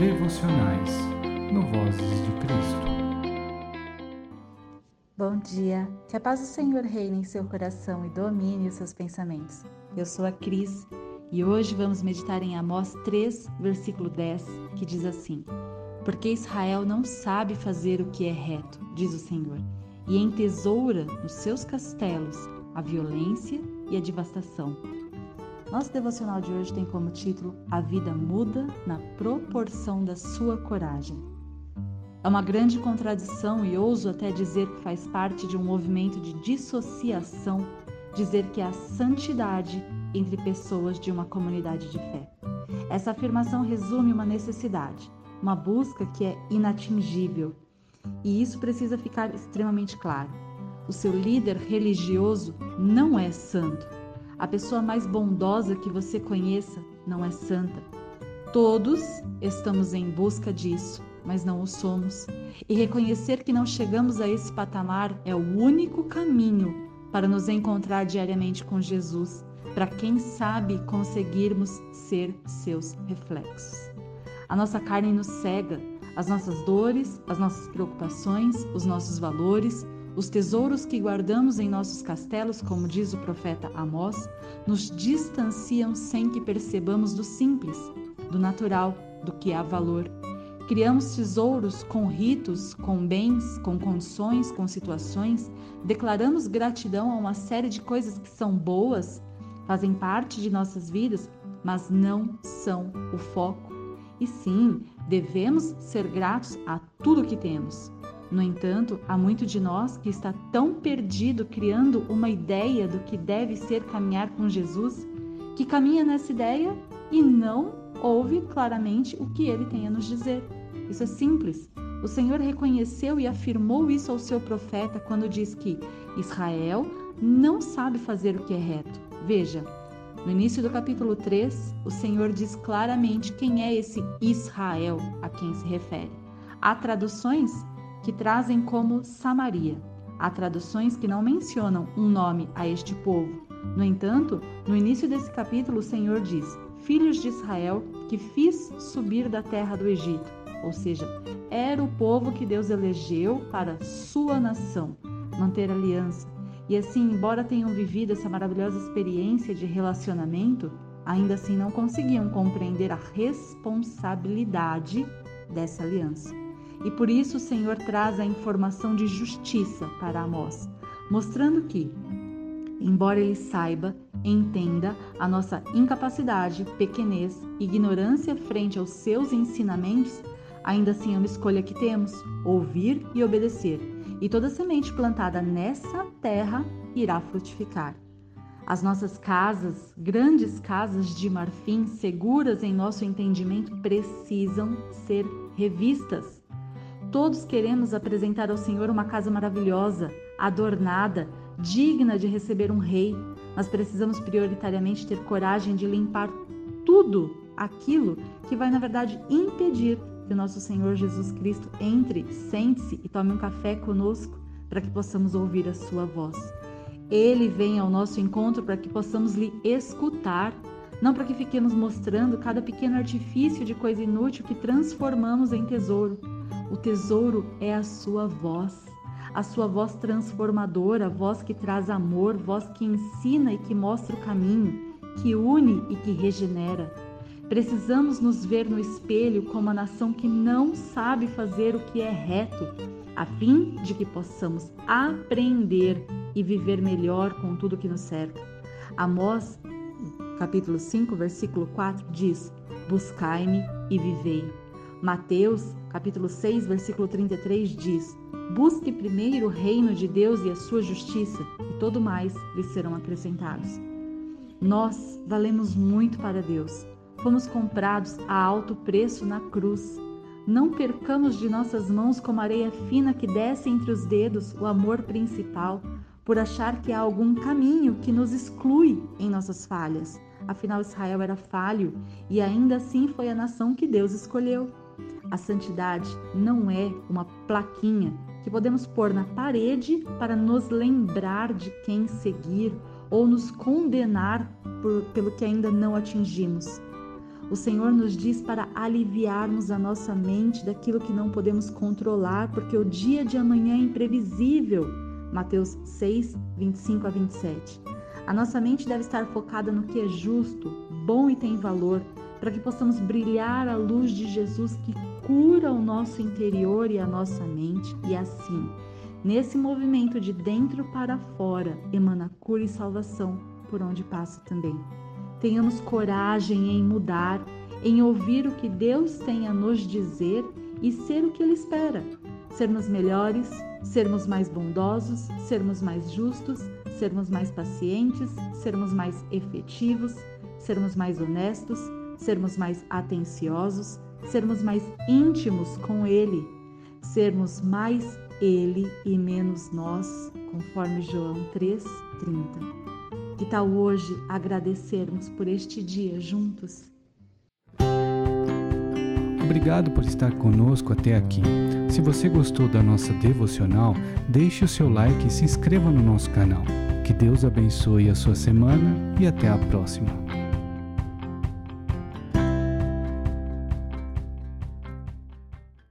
devocionais no Vozes de Cristo. Bom dia, que a paz do Senhor reine em seu coração e domine os seus pensamentos. Eu sou a Cris e hoje vamos meditar em Amós 3, versículo 10, que diz assim: Porque Israel não sabe fazer o que é reto, diz o Senhor, e entesoura nos seus castelos a violência e a devastação. Nosso devocional de hoje tem como título A vida muda na proporção da sua coragem. É uma grande contradição e ouso até dizer que faz parte de um movimento de dissociação dizer que há santidade entre pessoas de uma comunidade de fé. Essa afirmação resume uma necessidade, uma busca que é inatingível. E isso precisa ficar extremamente claro. O seu líder religioso não é santo a pessoa mais bondosa que você conheça não é santa. Todos estamos em busca disso, mas não o somos. E reconhecer que não chegamos a esse patamar é o único caminho para nos encontrar diariamente com Jesus, para quem sabe conseguirmos ser seus reflexos. A nossa carne nos cega, as nossas dores, as nossas preocupações, os nossos valores, os tesouros que guardamos em nossos castelos, como diz o profeta Amós, nos distanciam sem que percebamos do simples, do natural, do que há valor. Criamos tesouros com ritos, com bens, com condições, com situações, declaramos gratidão a uma série de coisas que são boas, fazem parte de nossas vidas, mas não são o foco. E sim, devemos ser gratos a tudo que temos. No entanto, há muito de nós que está tão perdido criando uma ideia do que deve ser caminhar com Jesus, que caminha nessa ideia e não ouve claramente o que ele tem a nos dizer. Isso é simples. O Senhor reconheceu e afirmou isso ao seu profeta quando diz que Israel não sabe fazer o que é reto. Veja, no início do capítulo 3, o Senhor diz claramente quem é esse Israel a quem se refere. Há traduções que trazem como Samaria. Há traduções que não mencionam um nome a este povo. No entanto, no início desse capítulo, o Senhor diz: Filhos de Israel, que fiz subir da terra do Egito. Ou seja, era o povo que Deus elegeu para sua nação, manter aliança. E assim, embora tenham vivido essa maravilhosa experiência de relacionamento, ainda assim não conseguiam compreender a responsabilidade dessa aliança. E por isso o Senhor traz a informação de justiça para Amós, mostrando que, embora ele saiba, entenda a nossa incapacidade, pequenez, ignorância frente aos seus ensinamentos, ainda assim é uma escolha que temos: ouvir e obedecer. E toda semente plantada nessa terra irá frutificar. As nossas casas, grandes casas de marfim, seguras em nosso entendimento, precisam ser revistas. Todos queremos apresentar ao Senhor uma casa maravilhosa, adornada, digna de receber um rei, mas precisamos prioritariamente ter coragem de limpar tudo aquilo que vai, na verdade, impedir que o nosso Senhor Jesus Cristo entre, sente-se e tome um café conosco para que possamos ouvir a sua voz. Ele vem ao nosso encontro para que possamos lhe escutar, não para que fiquemos mostrando cada pequeno artifício de coisa inútil que transformamos em tesouro. O tesouro é a sua voz, a sua voz transformadora, voz que traz amor, voz que ensina e que mostra o caminho, que une e que regenera. Precisamos nos ver no espelho como a nação que não sabe fazer o que é reto, a fim de que possamos aprender e viver melhor com tudo que nos cerca. Amós, capítulo 5, versículo 4 diz: Buscai-me e vivei. Mateus, capítulo 6, versículo 33 diz: Busque primeiro o reino de Deus e a sua justiça, e todo mais lhe serão acrescentados. Nós valemos muito para Deus. Fomos comprados a alto preço na cruz. Não percamos de nossas mãos como areia fina que desce entre os dedos o amor principal, por achar que há algum caminho que nos exclui em nossas falhas. Afinal, Israel era falho e ainda assim foi a nação que Deus escolheu. A santidade não é uma plaquinha que podemos pôr na parede para nos lembrar de quem seguir ou nos condenar por, pelo que ainda não atingimos. O Senhor nos diz para aliviarmos a nossa mente daquilo que não podemos controlar, porque o dia de amanhã é imprevisível. Mateus 6, 25 a 27. A nossa mente deve estar focada no que é justo, bom e tem valor, para que possamos brilhar a luz de Jesus que cura o nosso interior e a nossa mente, e assim, nesse movimento de dentro para fora, emana cura e salvação por onde passa também. Tenhamos coragem em mudar, em ouvir o que Deus tem a nos dizer e ser o que Ele espera. Sermos melhores, sermos mais bondosos, sermos mais justos, sermos mais pacientes, sermos mais efetivos, sermos mais honestos, sermos mais atenciosos, sermos mais íntimos com Ele, sermos mais Ele e menos nós, conforme João 3,30. Que tal hoje agradecermos por este dia juntos? Obrigado por estar conosco até aqui. Se você gostou da nossa devocional, deixe o seu like e se inscreva no nosso canal. Que Deus abençoe a sua semana e até a próxima.